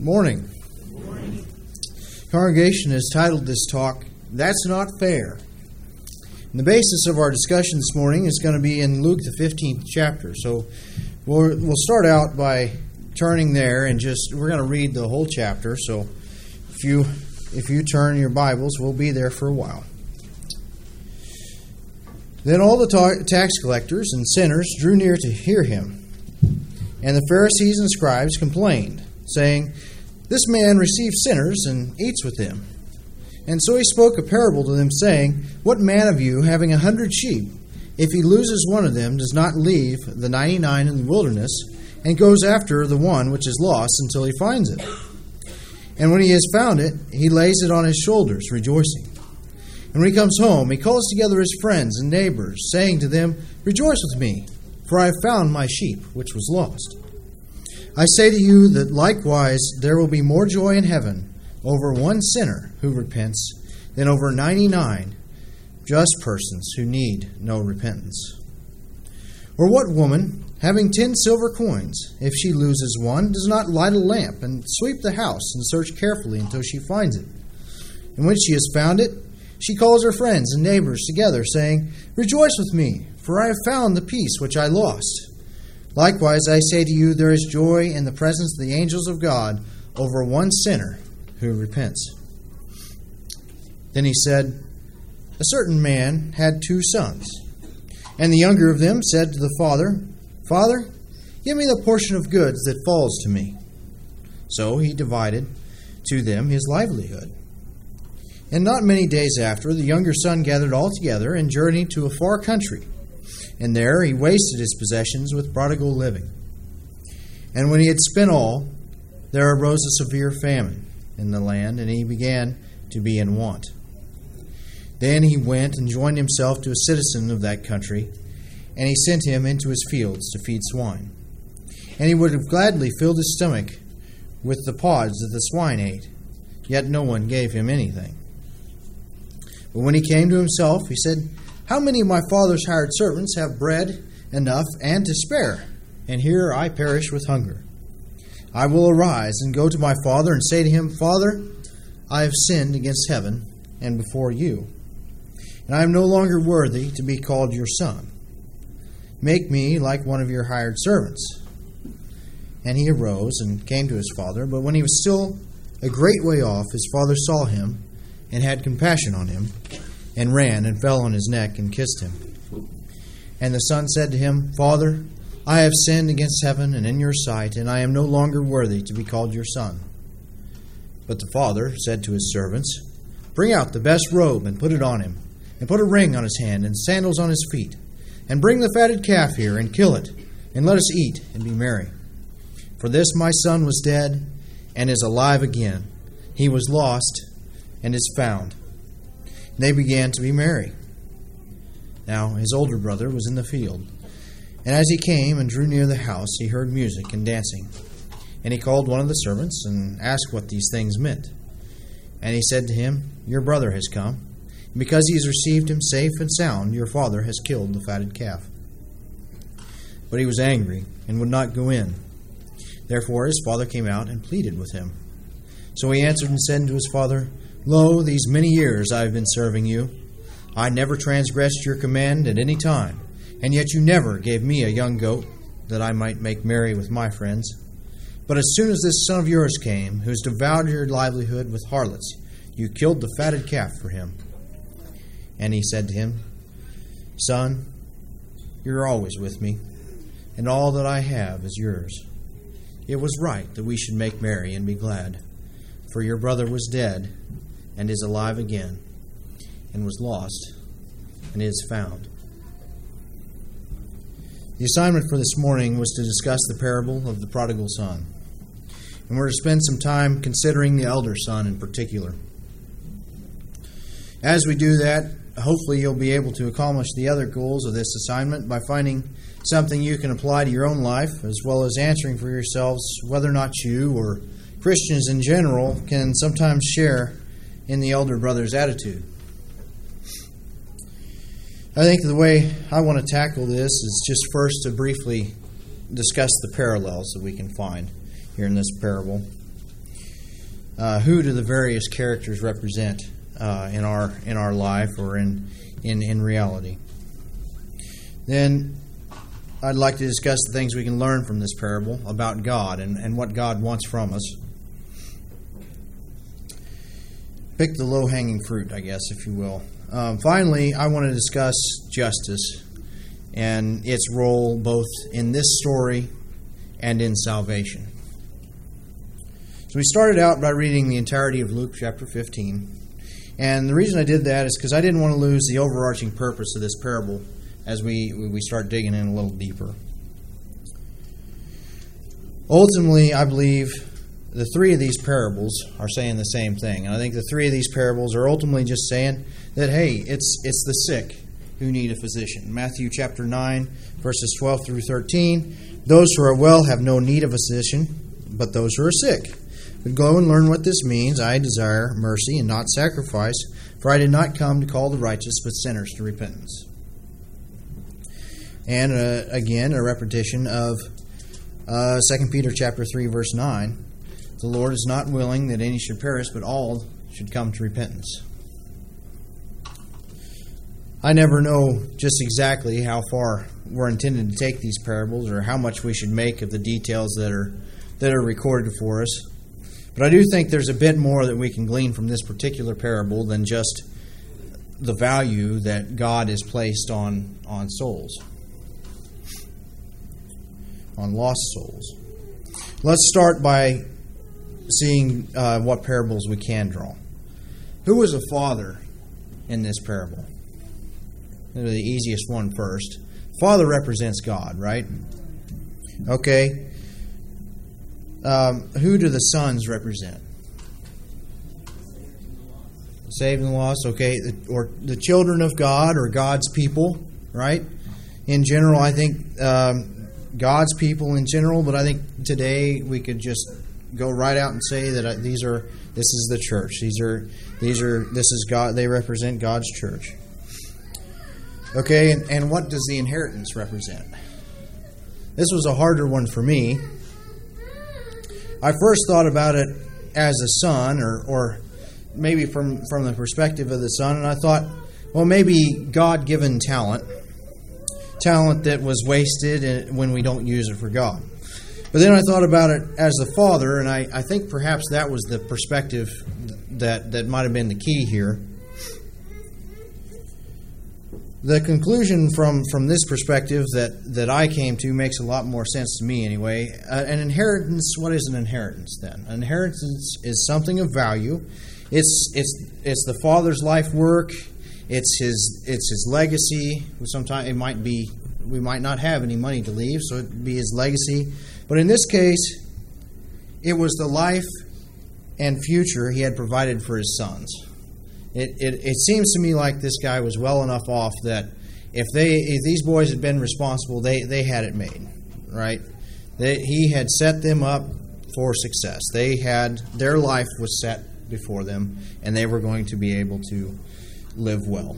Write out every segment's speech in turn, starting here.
Morning. morning. Congregation has titled this talk, That's Not Fair. And the basis of our discussion this morning is going to be in Luke, the 15th chapter. So we'll, we'll start out by turning there and just, we're going to read the whole chapter. So if you, if you turn your Bibles, we'll be there for a while. Then all the ta- tax collectors and sinners drew near to hear him. And the Pharisees and scribes complained, saying, This man receives sinners and eats with them. And so he spoke a parable to them, saying, What man of you, having a hundred sheep, if he loses one of them, does not leave the ninety nine in the wilderness, and goes after the one which is lost until he finds it? And when he has found it, he lays it on his shoulders, rejoicing. And when he comes home, he calls together his friends and neighbors, saying to them, Rejoice with me, for I have found my sheep, which was lost. I say to you that likewise there will be more joy in heaven over one sinner who repents than over 99 just persons who need no repentance. Or what woman, having ten silver coins, if she loses one, does not light a lamp and sweep the house and search carefully until she finds it? And when she has found it, she calls her friends and neighbors together, saying, Rejoice with me, for I have found the piece which I lost. Likewise, I say to you, there is joy in the presence of the angels of God over one sinner who repents. Then he said, A certain man had two sons. And the younger of them said to the father, Father, give me the portion of goods that falls to me. So he divided to them his livelihood. And not many days after, the younger son gathered all together and journeyed to a far country and there he wasted his possessions with prodigal living. And when he had spent all, there arose a severe famine in the land, and he began to be in want. Then he went and joined himself to a citizen of that country, and he sent him into his fields to feed swine. And he would have gladly filled his stomach with the pods that the swine ate, yet no one gave him anything. But when he came to himself, he said, how many of my father's hired servants have bread enough and to spare? And here I perish with hunger. I will arise and go to my father and say to him, Father, I have sinned against heaven and before you, and I am no longer worthy to be called your son. Make me like one of your hired servants. And he arose and came to his father, but when he was still a great way off, his father saw him and had compassion on him and ran and fell on his neck and kissed him. And the son said to him, Father, I have sinned against heaven and in your sight, and I am no longer worthy to be called your son. But the father said to his servants, Bring out the best robe and put it on him, and put a ring on his hand and sandals on his feet, and bring the fatted calf here and kill it, and let us eat and be merry. For this my son was dead and is alive again. He was lost and is found they began to be merry. Now his older brother was in the field. And as he came and drew near the house, he heard music and dancing. And he called one of the servants and asked what these things meant. And he said to him, Your brother has come. And because he has received him safe and sound, your father has killed the fatted calf. But he was angry and would not go in. Therefore his father came out and pleaded with him. So he answered and said to his father, Lo, these many years I have been serving you. I never transgressed your command at any time, and yet you never gave me a young goat that I might make merry with my friends. But as soon as this son of yours came, who has devoured your livelihood with harlots, you killed the fatted calf for him. And he said to him, Son, you're always with me, and all that I have is yours. It was right that we should make merry and be glad, for your brother was dead and is alive again, and was lost and is found. The assignment for this morning was to discuss the parable of the prodigal son. And we're to spend some time considering the elder son in particular. As we do that, hopefully you'll be able to accomplish the other goals of this assignment by finding something you can apply to your own life, as well as answering for yourselves whether or not you or Christians in general can sometimes share in the elder brother's attitude. I think the way I want to tackle this is just first to briefly discuss the parallels that we can find here in this parable. uh, who do the various characters represent uh, in our in our life or in in in reality. Then I'd like to discuss the things we can learn from this parable about God and, and what God wants from us. Pick the low hanging fruit, I guess, if you will. Um, finally, I want to discuss justice and its role both in this story and in salvation. So we started out by reading the entirety of Luke chapter 15. And the reason I did that is because I didn't want to lose the overarching purpose of this parable as we, we start digging in a little deeper. Ultimately, I believe the three of these parables are saying the same thing. And I think the three of these parables are ultimately just saying that, hey, it's, it's the sick who need a physician. Matthew chapter 9, verses 12 through 13. Those who are well have no need of a physician, but those who are sick. But go and learn what this means. I desire mercy and not sacrifice, for I did not come to call the righteous, but sinners to repentance. And uh, again, a repetition of uh, 2 Peter chapter 3, verse 9. The Lord is not willing that any should perish, but all should come to repentance. I never know just exactly how far we're intended to take these parables or how much we should make of the details that are that are recorded for us. But I do think there's a bit more that we can glean from this particular parable than just the value that God has placed on, on souls, on lost souls. Let's start by seeing uh, what parables we can draw. Who was a father in this parable? The easiest one first. Father represents God, right? Okay. Um, who do the sons represent? Saved and lost, okay, or the children of God or God's people, right? In general, I think um, God's people in general, but I think today we could just go right out and say that uh, these are this is the church. These are these are this is God. They represent God's church. Okay, and, and what does the inheritance represent? This was a harder one for me I first thought about it as a son, or, or maybe from, from the perspective of the son, and I thought, well, maybe God given talent, talent that was wasted when we don't use it for God. But then I thought about it as a father, and I, I think perhaps that was the perspective that, that might have been the key here. The conclusion from, from this perspective that, that I came to makes a lot more sense to me anyway. Uh, an inheritance, what is an inheritance then? An inheritance is something of value. It's, it's, it's the father's life work, it's his, it's his legacy. Sometimes it might be, we might not have any money to leave, so it'd be his legacy. But in this case, it was the life and future he had provided for his sons. It, it, it seems to me like this guy was well enough off that if they if these boys had been responsible, they, they had it made, right? They, he had set them up for success. They had their life was set before them, and they were going to be able to live well.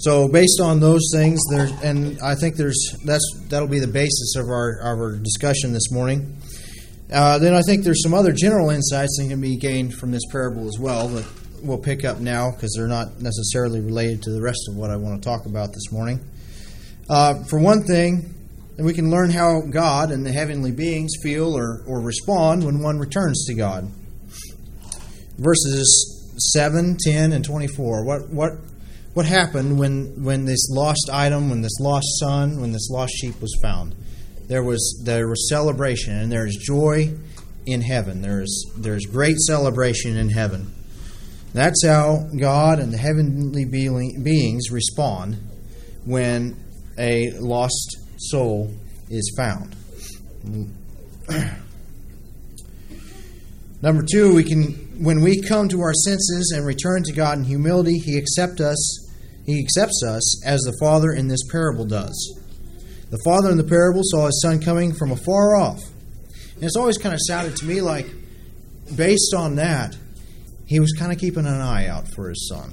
So, based on those things, there, and I think there's that's that'll be the basis of our, our discussion this morning. Uh, then I think there's some other general insights that can be gained from this parable as well that we'll pick up now because they're not necessarily related to the rest of what I want to talk about this morning. Uh, for one thing, we can learn how God and the heavenly beings feel or, or respond when one returns to God. Verses 7, 10, and 24. What, what, what happened when, when this lost item, when this lost son, when this lost sheep was found? there was there was celebration and there is joy in heaven. There is there's great celebration in heaven. That's how God and the heavenly beings respond when a lost soul is found. Number two, we can when we come to our senses and return to God in humility, He accepts us. He accepts us as the Father in this parable does. The father in the parable saw his son coming from afar off. And it's always kind of sounded to me like, based on that, he was kind of keeping an eye out for his son.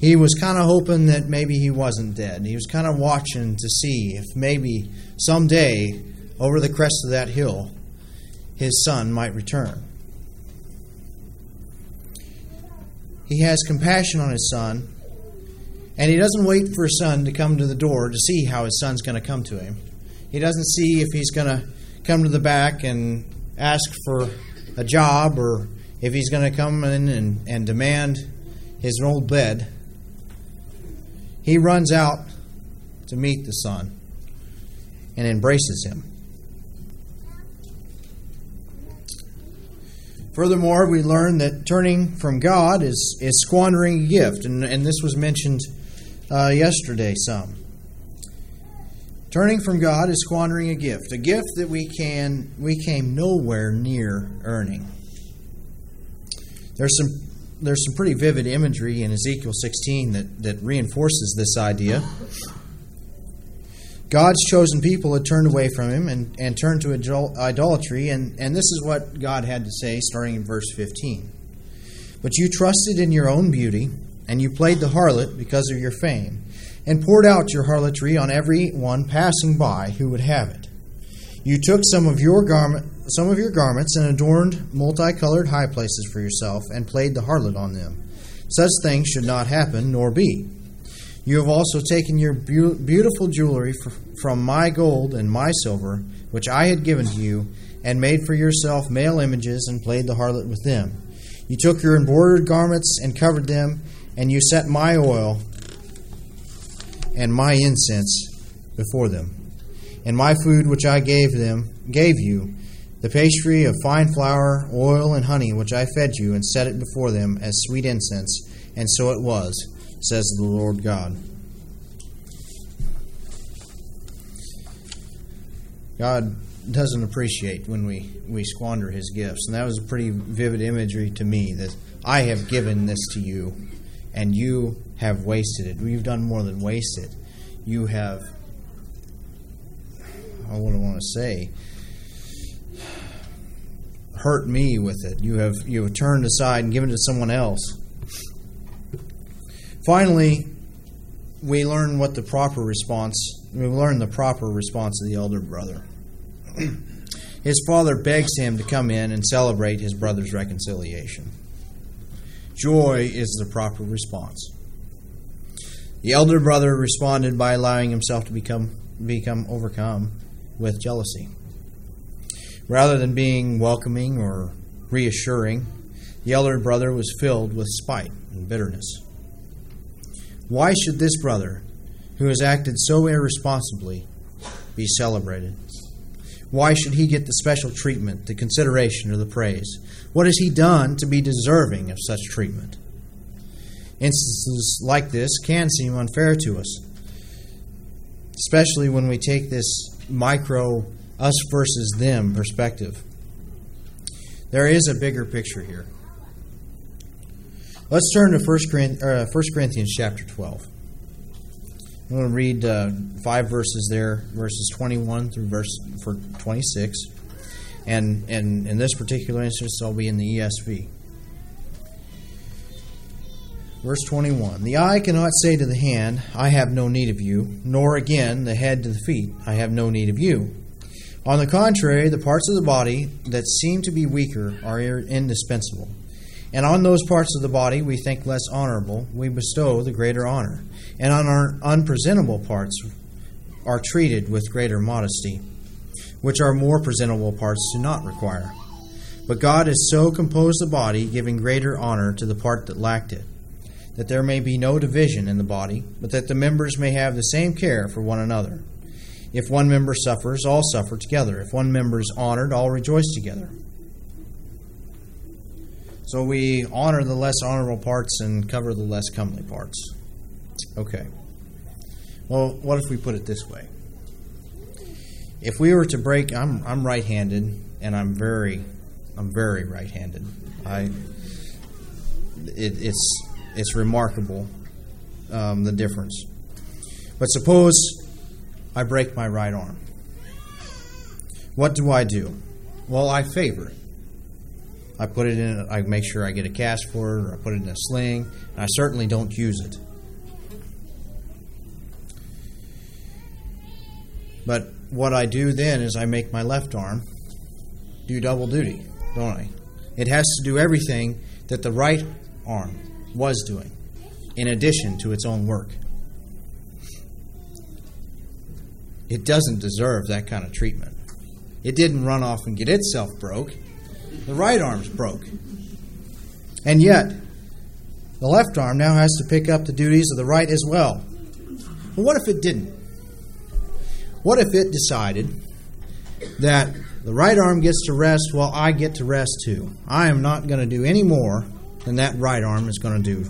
He was kind of hoping that maybe he wasn't dead. He was kind of watching to see if maybe someday, over the crest of that hill, his son might return. He has compassion on his son, and he doesn't wait for his son to come to the door to see how his son's going to come to him. He doesn't see if he's going to come to the back and ask for a job or if he's going to come in and, and demand his old bed. He runs out to meet the son and embraces him. Furthermore, we learn that turning from God is, is squandering a gift, and, and this was mentioned uh, yesterday some. Turning from God is squandering a gift, a gift that we can we came nowhere near earning. There's some there's some pretty vivid imagery in Ezekiel 16 that, that reinforces this idea. God's chosen people had turned away from him and, and turned to idolatry, and, and this is what God had to say starting in verse 15. But you trusted in your own beauty, and you played the harlot because of your fame, and poured out your harlotry on every one passing by who would have it. You took some of your garment, some of your garments, and adorned multicolored high places for yourself, and played the harlot on them. Such things should not happen, nor be. You have also taken your beautiful jewelry from my gold and my silver, which I had given to you, and made for yourself male images and played the harlot with them. You took your embroidered garments and covered them, and you set my oil and my incense before them. And my food which I gave them gave you, the pastry of fine flour, oil, and honey, which I fed you, and set it before them as sweet incense, and so it was says the Lord God. God doesn't appreciate when we, we squander his gifts. And that was a pretty vivid imagery to me that I have given this to you and you have wasted it. You've done more than waste it. You have, I don't want to say? Hurt me with it. You have you have turned aside and given it to someone else. Finally, we learn what the proper response, we learn the proper response of the elder brother. his father begs him to come in and celebrate his brother's reconciliation. Joy is the proper response. The elder brother responded by allowing himself to become, become overcome with jealousy. Rather than being welcoming or reassuring, the elder brother was filled with spite and bitterness. Why should this brother, who has acted so irresponsibly, be celebrated? Why should he get the special treatment, the consideration, or the praise? What has he done to be deserving of such treatment? Instances like this can seem unfair to us, especially when we take this micro us versus them perspective. There is a bigger picture here. Let's turn to 1 Corinthians, uh, 1 Corinthians chapter 12. I'm going to read uh, five verses there, verses 21 through verse for 26. And, and in this particular instance, I'll be in the ESV. Verse 21 The eye cannot say to the hand, I have no need of you, nor again the head to the feet, I have no need of you. On the contrary, the parts of the body that seem to be weaker are indispensable. And on those parts of the body we think less honorable, we bestow the greater honor. And on our unpresentable parts are treated with greater modesty, which our more presentable parts do not require. But God has so composed the body, giving greater honor to the part that lacked it, that there may be no division in the body, but that the members may have the same care for one another. If one member suffers, all suffer together. If one member is honored, all rejoice together. So we honor the less honorable parts and cover the less comely parts. Okay. Well, what if we put it this way? If we were to break, I'm I'm right-handed, and I'm very, I'm very right-handed. I, it, it's it's remarkable um, the difference. But suppose I break my right arm. What do I do? Well, I favor it. I put it in, I make sure I get a cast for it, or I put it in a sling, and I certainly don't use it. But what I do then is I make my left arm do double duty, don't they? It has to do everything that the right arm was doing, in addition to its own work. It doesn't deserve that kind of treatment. It didn't run off and get itself broke. The right arm's broke. And yet, the left arm now has to pick up the duties of the right as well. But what if it didn't? What if it decided that the right arm gets to rest while I get to rest too? I am not going to do any more than that right arm is going to do.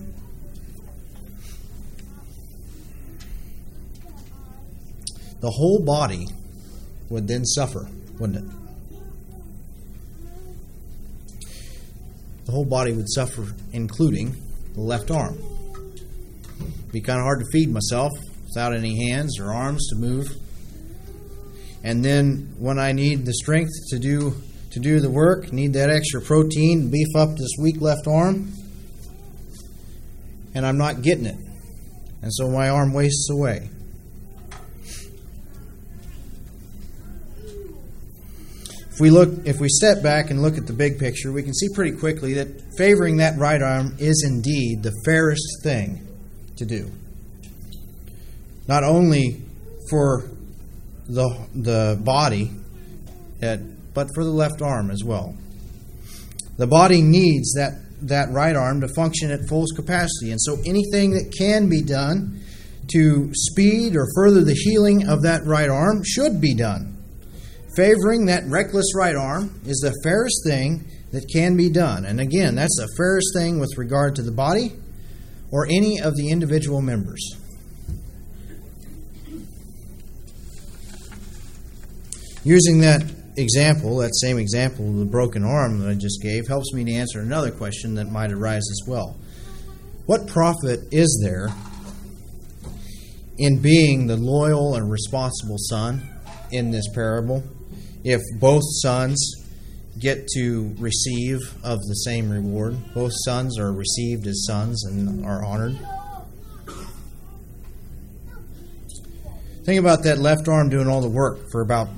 The whole body would then suffer, wouldn't it? The whole body would suffer, including the left arm. It'd be kind of hard to feed myself without any hands or arms to move. And then when I need the strength to do to do the work, need that extra protein, beef up this weak left arm, and I'm not getting it. And so my arm wastes away. If we look if we step back and look at the big picture, we can see pretty quickly that favoring that right arm is indeed the fairest thing to do. Not only for the the body, but for the left arm as well. The body needs that that right arm to function at full capacity, and so anything that can be done to speed or further the healing of that right arm should be done. Favoring that reckless right arm is the fairest thing that can be done. And again, that's the fairest thing with regard to the body or any of the individual members. Using that example, that same example of the broken arm that I just gave, helps me to answer another question that might arise as well. What profit is there in being the loyal and responsible son in this parable? if both sons get to receive of the same reward. Both sons are received as sons and are honored. Think about that left arm doing all the work for about,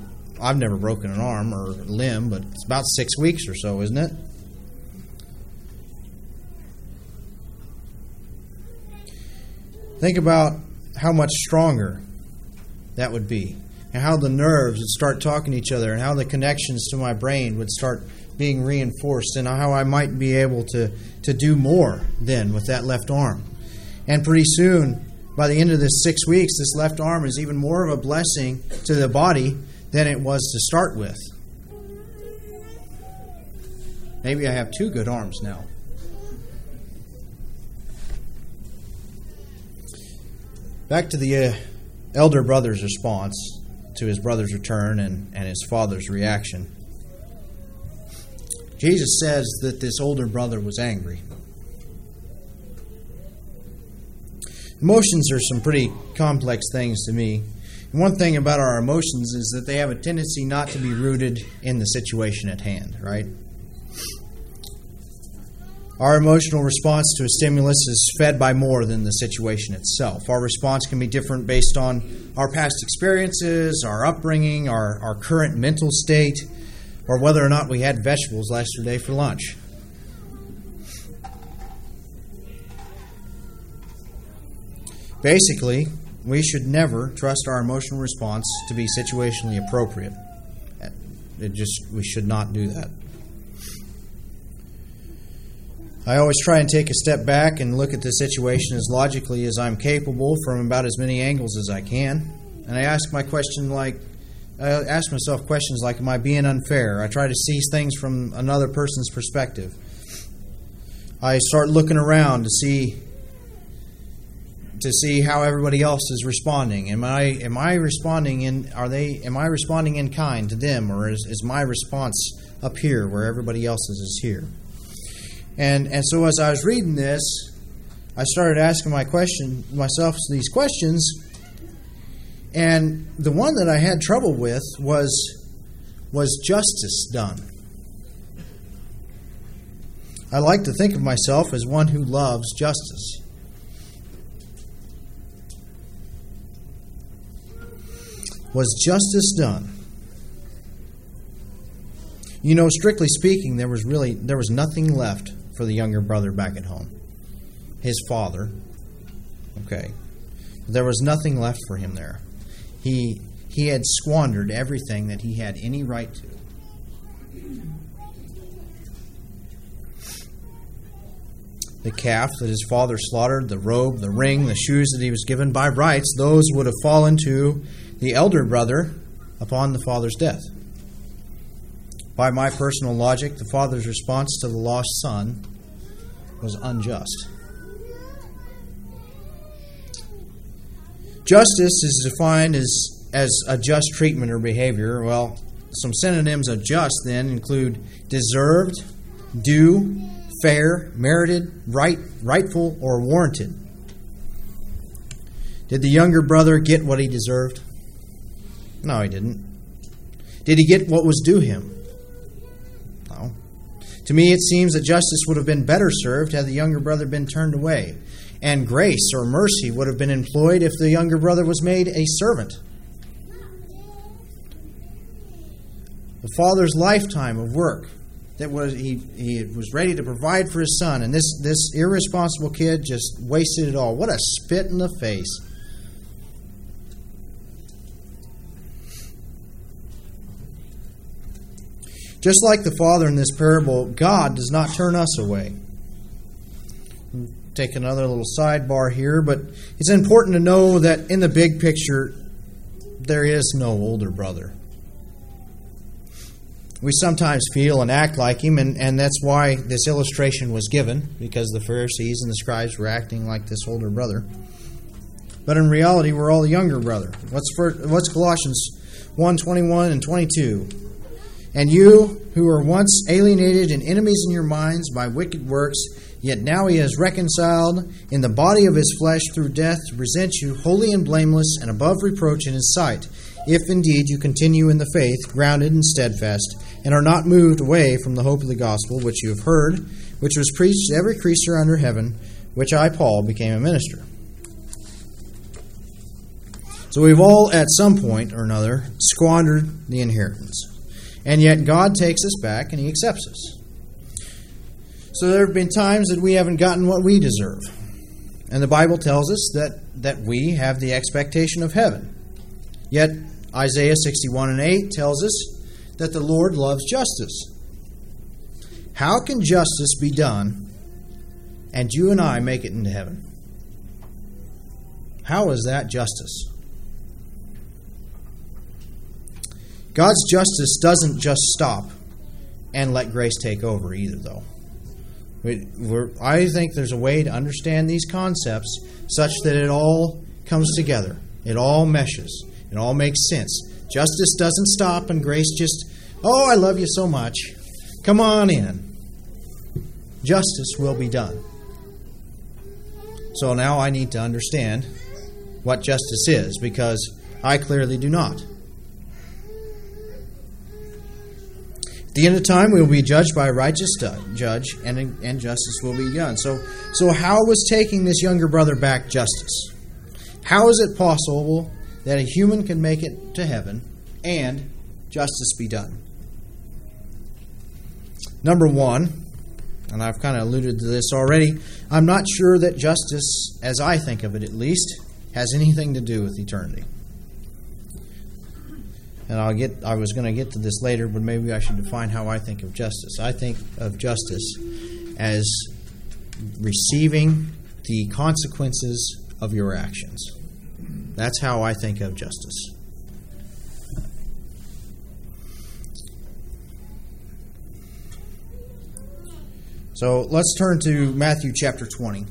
I've never broken an arm or limb, but it's about six weeks or so, isn't it? Think about how much stronger that would be and how the nerves would start talking to each other and how the connections to my brain would start being reinforced and how I might be able to, to do more then with that left arm. And pretty soon, by the end of this six weeks, this left arm is even more of a blessing to the body than it was to start with. Maybe I have two good arms now. Back to the uh, elder brother's response to his brother's return and, and his father's reaction. Jesus says that this older brother was angry. Emotions are some pretty complex things to me. One thing about our emotions is that they have a tendency not to be rooted in the situation at hand, right? Our emotional response to a stimulus is fed by more than the situation itself. Our response can be different based on our past experiences, our upbringing, our, our current mental state, or whether or not we had vegetables yesterday for lunch. Basically, we should never trust our emotional response to be situationally appropriate. It just we should not do that. I always try and take a step back and look at the situation as logically as I'm capable from about as many angles as I can. And I ask my question like, I ask myself questions like, Am I being unfair? I try to see things from another person's perspective. I start looking around to see to see how everybody else is responding. Am I am I responding in are they am I responding in kind to them or is, is my response up here where everybody else's is here? And and so as I was reading this, I started asking my question myself these questions. And the one that I had trouble with was was justice done? I like to think of myself as one who loves justice. Was justice done? You know, strictly speaking, there was really there was nothing left for the younger brother back at home. His father. Okay. There was nothing left for him there. He he had squandered everything that he had any right to. The calf that his father slaughtered, the robe, the ring, the shoes that he was given by rights, those would have fallen to the elder brother upon the father's death. By my personal logic, the father's response to the lost son was unjust. Justice is defined as, as a just treatment or behavior. Well, some synonyms of just then include deserved, due, fair, merited, right, rightful, or warranted. Did the younger brother get what he deserved? No, he didn't. Did he get what was due him? No. To me, it seems that justice would have been better served had the younger brother been turned away, and grace or mercy would have been employed if the younger brother was made a servant. The father's lifetime of work that was he, he was ready to provide for his son, and this, this irresponsible kid just wasted it all. What a spit in the face. Just like the Father in this parable, God does not turn us away. Take another little sidebar here, but it's important to know that in the big picture, there is no older brother. We sometimes feel and act like him, and, and that's why this illustration was given, because the Pharisees and the scribes were acting like this older brother. But in reality, we're all the younger brother. What's, for, what's Colossians 1 21 and 22? And you, who were once alienated and enemies in your minds by wicked works, yet now he has reconciled in the body of his flesh through death to present you holy and blameless and above reproach in his sight, if indeed you continue in the faith, grounded and steadfast, and are not moved away from the hope of the gospel which you have heard, which was preached to every creature under heaven, which I, Paul, became a minister. So we've all, at some point or another, squandered the inheritance. And yet God takes us back and He accepts us. So there have been times that we haven't gotten what we deserve. And the Bible tells us that, that we have the expectation of heaven. Yet Isaiah 61 and 8 tells us that the Lord loves justice. How can justice be done and you and I make it into heaven? How is that justice? God's justice doesn't just stop and let grace take over either, though. I think there's a way to understand these concepts such that it all comes together. It all meshes. It all makes sense. Justice doesn't stop and grace just, oh, I love you so much. Come on in. Justice will be done. So now I need to understand what justice is because I clearly do not. At the end of time, we will be judged by a righteous judge, and, and justice will be done. So, so how was taking this younger brother back justice? How is it possible that a human can make it to heaven and justice be done? Number one, and I've kind of alluded to this already, I'm not sure that justice, as I think of it at least, has anything to do with eternity and I'll get I was going to get to this later, but maybe I should define how I think of justice. I think of justice as receiving the consequences of your actions. That's how I think of justice. So let's turn to Matthew chapter 20.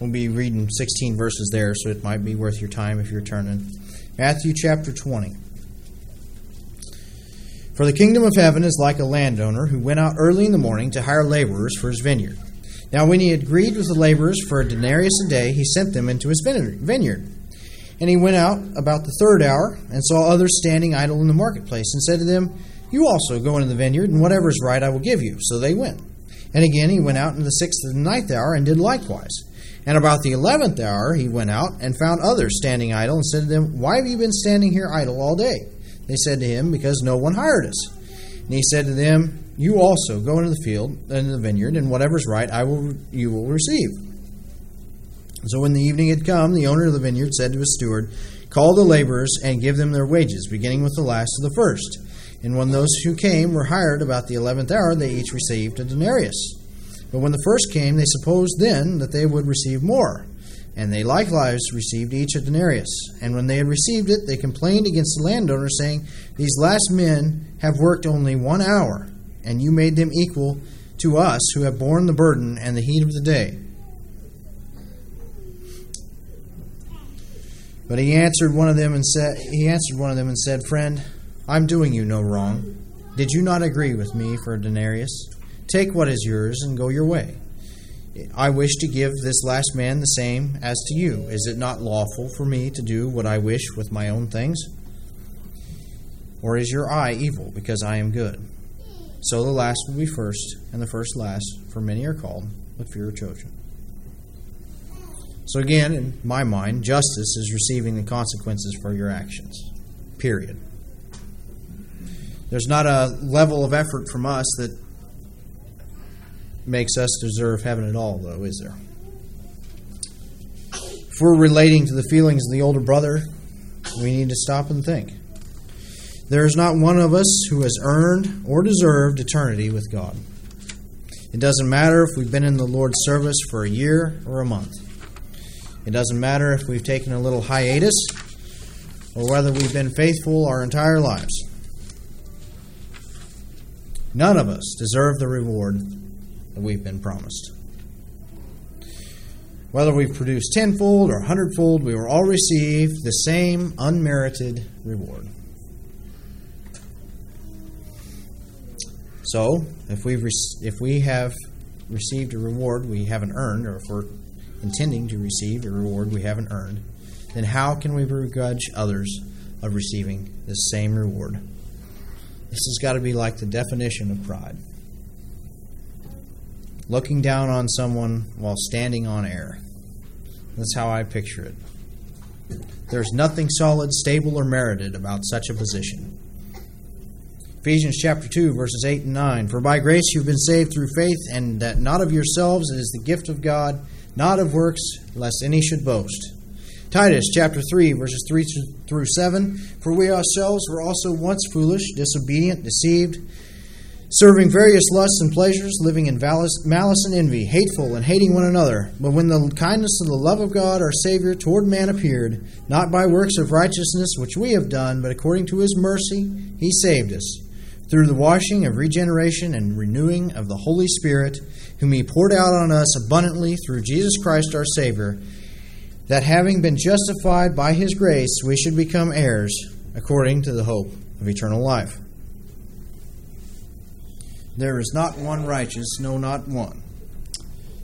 We'll be reading 16 verses there, so it might be worth your time if you're turning. Matthew chapter 20. For the kingdom of heaven is like a landowner who went out early in the morning to hire laborers for his vineyard. Now, when he had agreed with the laborers for a denarius a day, he sent them into his vineyard. And he went out about the third hour and saw others standing idle in the marketplace, and said to them, You also go into the vineyard, and whatever is right I will give you. So they went. And again he went out in the sixth and ninth hour, and did likewise. And about the eleventh hour he went out and found others standing idle, and said to them, Why have you been standing here idle all day? They said to him, Because no one hired us. And he said to them, You also go into the field, into the vineyard, and whatever's right, I will you will receive. So when the evening had come, the owner of the vineyard said to his steward, Call the laborers and give them their wages, beginning with the last to the first. And when those who came were hired about the eleventh hour, they each received a denarius. But when the first came, they supposed then that they would receive more. And they likewise received each a denarius. And when they had received it, they complained against the landowner, saying, These last men have worked only one hour, and you made them equal to us who have borne the burden and the heat of the day. But he answered one of them and said, He answered one of them and said, Friend, I'm doing you no wrong. Did you not agree with me for a denarius? Take what is yours and go your way. I wish to give this last man the same as to you. Is it not lawful for me to do what I wish with my own things? Or is your eye evil because I am good? So the last will be first, and the first last, for many are called, but few are chosen. So again, in my mind, justice is receiving the consequences for your actions. Period. There's not a level of effort from us that makes us deserve heaven at all, though, is there? If we're relating to the feelings of the older brother, we need to stop and think. There is not one of us who has earned or deserved eternity with God. It doesn't matter if we've been in the Lord's service for a year or a month. It doesn't matter if we've taken a little hiatus or whether we've been faithful our entire lives. None of us deserve the reward that we've been promised. Whether we've produced tenfold or a hundredfold, we will all receive the same unmerited reward. So, if we if we have received a reward we haven't earned, or if we're intending to receive a reward we haven't earned, then how can we begrudge others of receiving the same reward? This has got to be like the definition of pride looking down on someone while standing on air. That's how I picture it. There's nothing solid, stable, or merited about such a position. Ephesians chapter 2, verses 8 and 9. For by grace you've been saved through faith, and that not of yourselves, it is the gift of God, not of works, lest any should boast. Titus chapter 3, verses 3 through 7. For we ourselves were also once foolish, disobedient, deceived serving various lusts and pleasures, living in malice and envy, hateful and hating one another. But when the kindness and the love of God our Savior toward man appeared, not by works of righteousness which we have done, but according to his mercy, he saved us, through the washing of regeneration and renewing of the Holy Spirit, whom he poured out on us abundantly through Jesus Christ our Savior, that having been justified by his grace, we should become heirs according to the hope of eternal life. There is not one righteous, no, not one.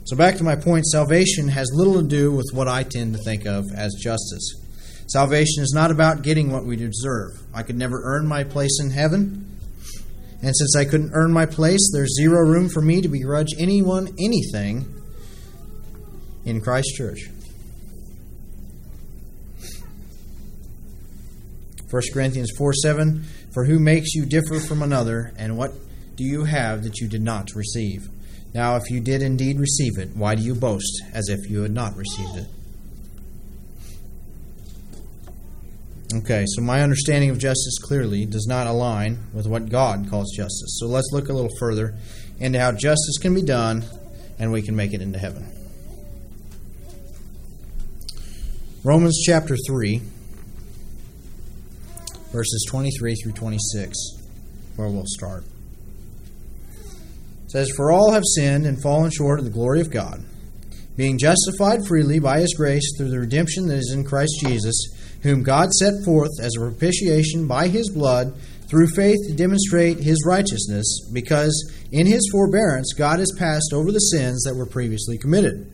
So, back to my point salvation has little to do with what I tend to think of as justice. Salvation is not about getting what we deserve. I could never earn my place in heaven. And since I couldn't earn my place, there's zero room for me to begrudge anyone anything in Christ Church. 1 Corinthians 4 7 For who makes you differ from another, and what do you have that you did not receive? Now, if you did indeed receive it, why do you boast as if you had not received it? Okay, so my understanding of justice clearly does not align with what God calls justice. So let's look a little further into how justice can be done and we can make it into heaven. Romans chapter 3, verses 23 through 26, where we'll start says, For all have sinned and fallen short of the glory of God, being justified freely by his grace through the redemption that is in Christ Jesus, whom God set forth as a propitiation by his blood through faith to demonstrate his righteousness, because in his forbearance God has passed over the sins that were previously committed,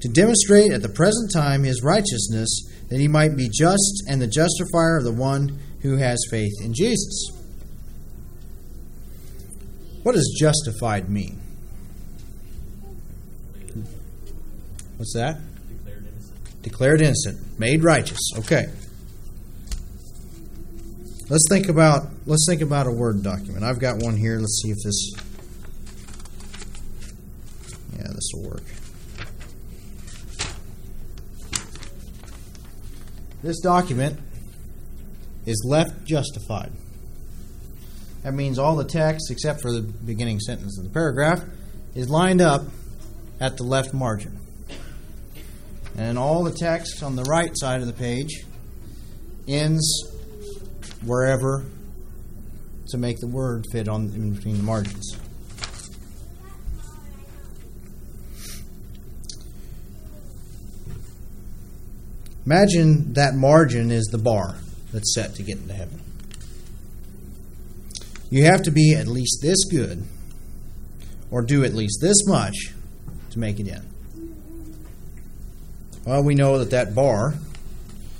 to demonstrate at the present time his righteousness, that he might be just and the justifier of the one who has faith in Jesus. What does justified mean? What's that? Declared innocent. Declared innocent. Made righteous. Okay. Let's think about let's think about a Word document. I've got one here. Let's see if this Yeah, this will work. This document is left justified. That means all the text, except for the beginning sentence of the paragraph, is lined up at the left margin. And all the text on the right side of the page ends wherever to make the word fit on in between the margins. Imagine that margin is the bar that's set to get into heaven. You have to be at least this good or do at least this much to make it in. Well, we know that that bar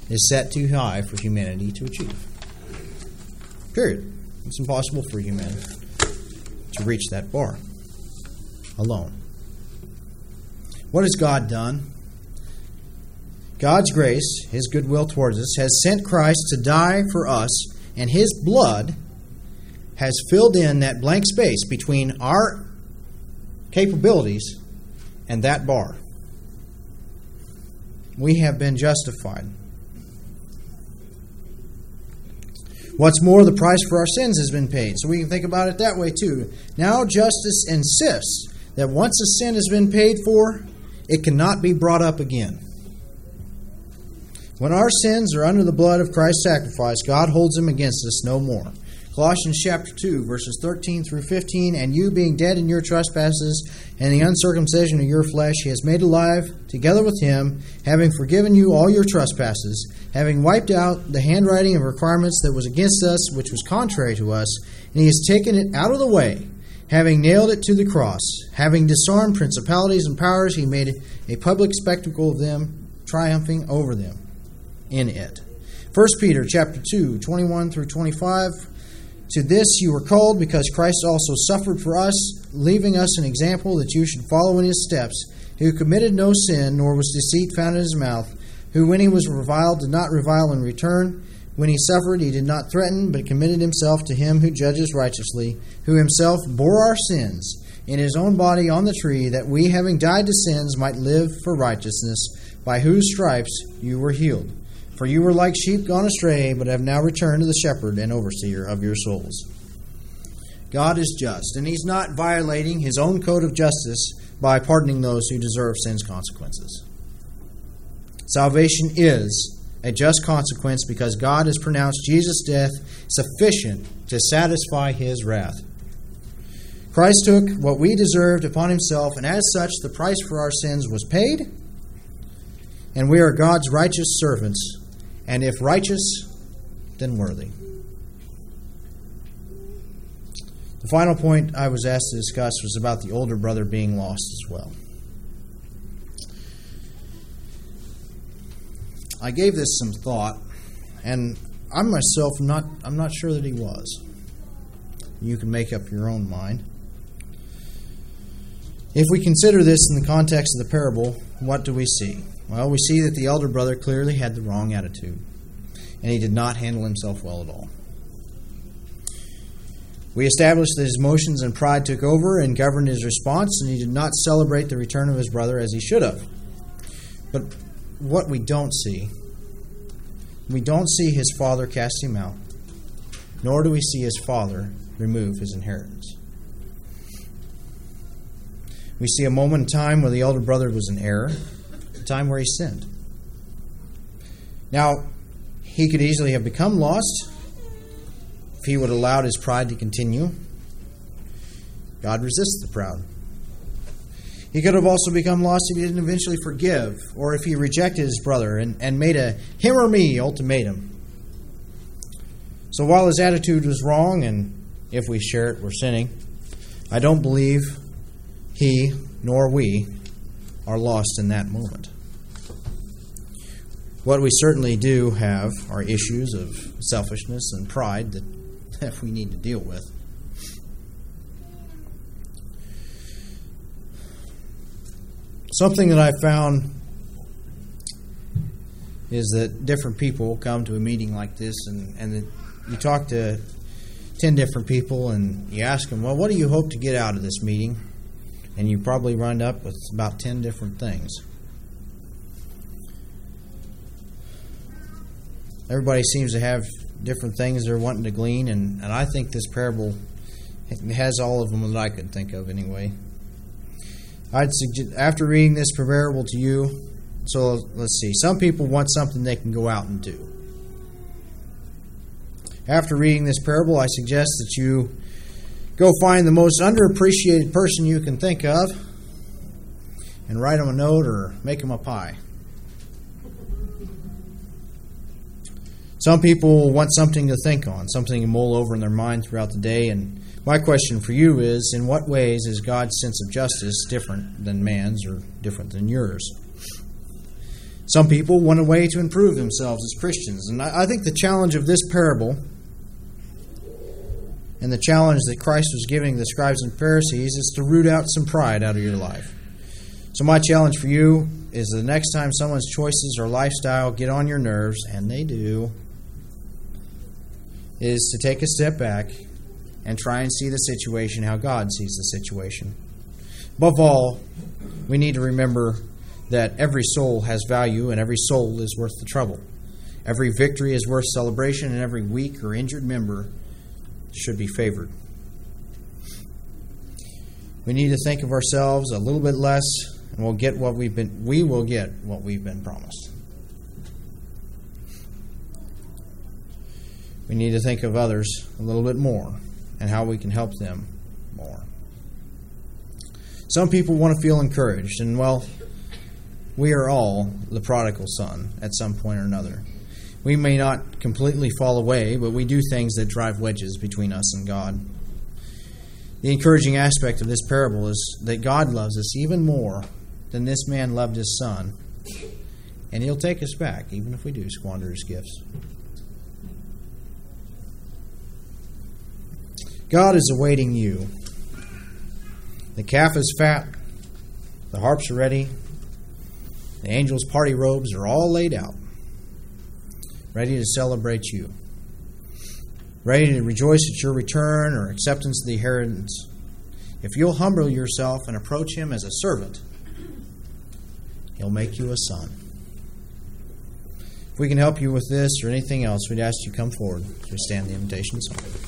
is set too high for humanity to achieve. Period. It's impossible for humanity to reach that bar alone. What has God done? God's grace, His goodwill towards us, has sent Christ to die for us, and His blood has filled in that blank space between our capabilities and that bar. We have been justified. What's more, the price for our sins has been paid. So we can think about it that way too. Now, justice insists that once a sin has been paid for, it cannot be brought up again. When our sins are under the blood of Christ's sacrifice, God holds them against us no more. Colossians chapter 2, verses 13 through 15. And you, being dead in your trespasses and the uncircumcision of your flesh, he has made alive together with him, having forgiven you all your trespasses, having wiped out the handwriting of requirements that was against us, which was contrary to us, and he has taken it out of the way, having nailed it to the cross. Having disarmed principalities and powers, he made a public spectacle of them, triumphing over them in it. 1 Peter chapter 2, 21 through 25. To this you were called, because Christ also suffered for us, leaving us an example that you should follow in his steps, who committed no sin, nor was deceit found in his mouth, who when he was reviled did not revile in return. When he suffered, he did not threaten, but committed himself to him who judges righteously, who himself bore our sins in his own body on the tree, that we, having died to sins, might live for righteousness, by whose stripes you were healed. For you were like sheep gone astray, but have now returned to the shepherd and overseer of your souls. God is just, and He's not violating His own code of justice by pardoning those who deserve sin's consequences. Salvation is a just consequence because God has pronounced Jesus' death sufficient to satisfy His wrath. Christ took what we deserved upon Himself, and as such, the price for our sins was paid, and we are God's righteous servants and if righteous, then worthy. The final point I was asked to discuss was about the older brother being lost as well. I gave this some thought, and I myself not I'm not sure that he was. You can make up your own mind. If we consider this in the context of the parable, what do we see? Well, we see that the elder brother clearly had the wrong attitude, and he did not handle himself well at all. We established that his emotions and pride took over and governed his response, and he did not celebrate the return of his brother as he should have. But what we don't see, we don't see his father cast him out, nor do we see his father remove his inheritance. We see a moment in time where the elder brother was in error, time where he sinned. Now, he could easily have become lost if he would have allowed his pride to continue. God resists the proud. He could have also become lost if he didn't eventually forgive, or if he rejected his brother and, and made a him or me ultimatum. So while his attitude was wrong, and if we share it, we're sinning, I don't believe he nor we are lost in that moment. What we certainly do have are issues of selfishness and pride that, that we need to deal with. Something that I found is that different people come to a meeting like this and, and you talk to 10 different people and you ask them, well, what do you hope to get out of this meeting? And you probably run up with about 10 different things. Everybody seems to have different things they're wanting to glean, and, and I think this parable has all of them that I could think of anyway. I'd suggest, after reading this parable to you, so let's see, some people want something they can go out and do. After reading this parable, I suggest that you go find the most underappreciated person you can think of and write them a note or make them a pie. Some people want something to think on, something to mull over in their mind throughout the day. And my question for you is in what ways is God's sense of justice different than man's or different than yours? Some people want a way to improve themselves as Christians. And I think the challenge of this parable and the challenge that Christ was giving the scribes and Pharisees is to root out some pride out of your life. So, my challenge for you is the next time someone's choices or lifestyle get on your nerves, and they do, is to take a step back and try and see the situation how God sees the situation. Above all, we need to remember that every soul has value and every soul is worth the trouble. Every victory is worth celebration, and every weak or injured member should be favored. We need to think of ourselves a little bit less, and we'll get what we've been. We will get what we've been promised. We need to think of others a little bit more and how we can help them more. Some people want to feel encouraged, and well, we are all the prodigal son at some point or another. We may not completely fall away, but we do things that drive wedges between us and God. The encouraging aspect of this parable is that God loves us even more than this man loved his son, and he'll take us back even if we do squander his gifts. God is awaiting you. The calf is fat, the harps are ready, the angels' party robes are all laid out, ready to celebrate you, ready to rejoice at your return or acceptance of the inheritance. If you'll humble yourself and approach Him as a servant, He'll make you a son. If we can help you with this or anything else, we'd ask you to come forward to stand the invitation song.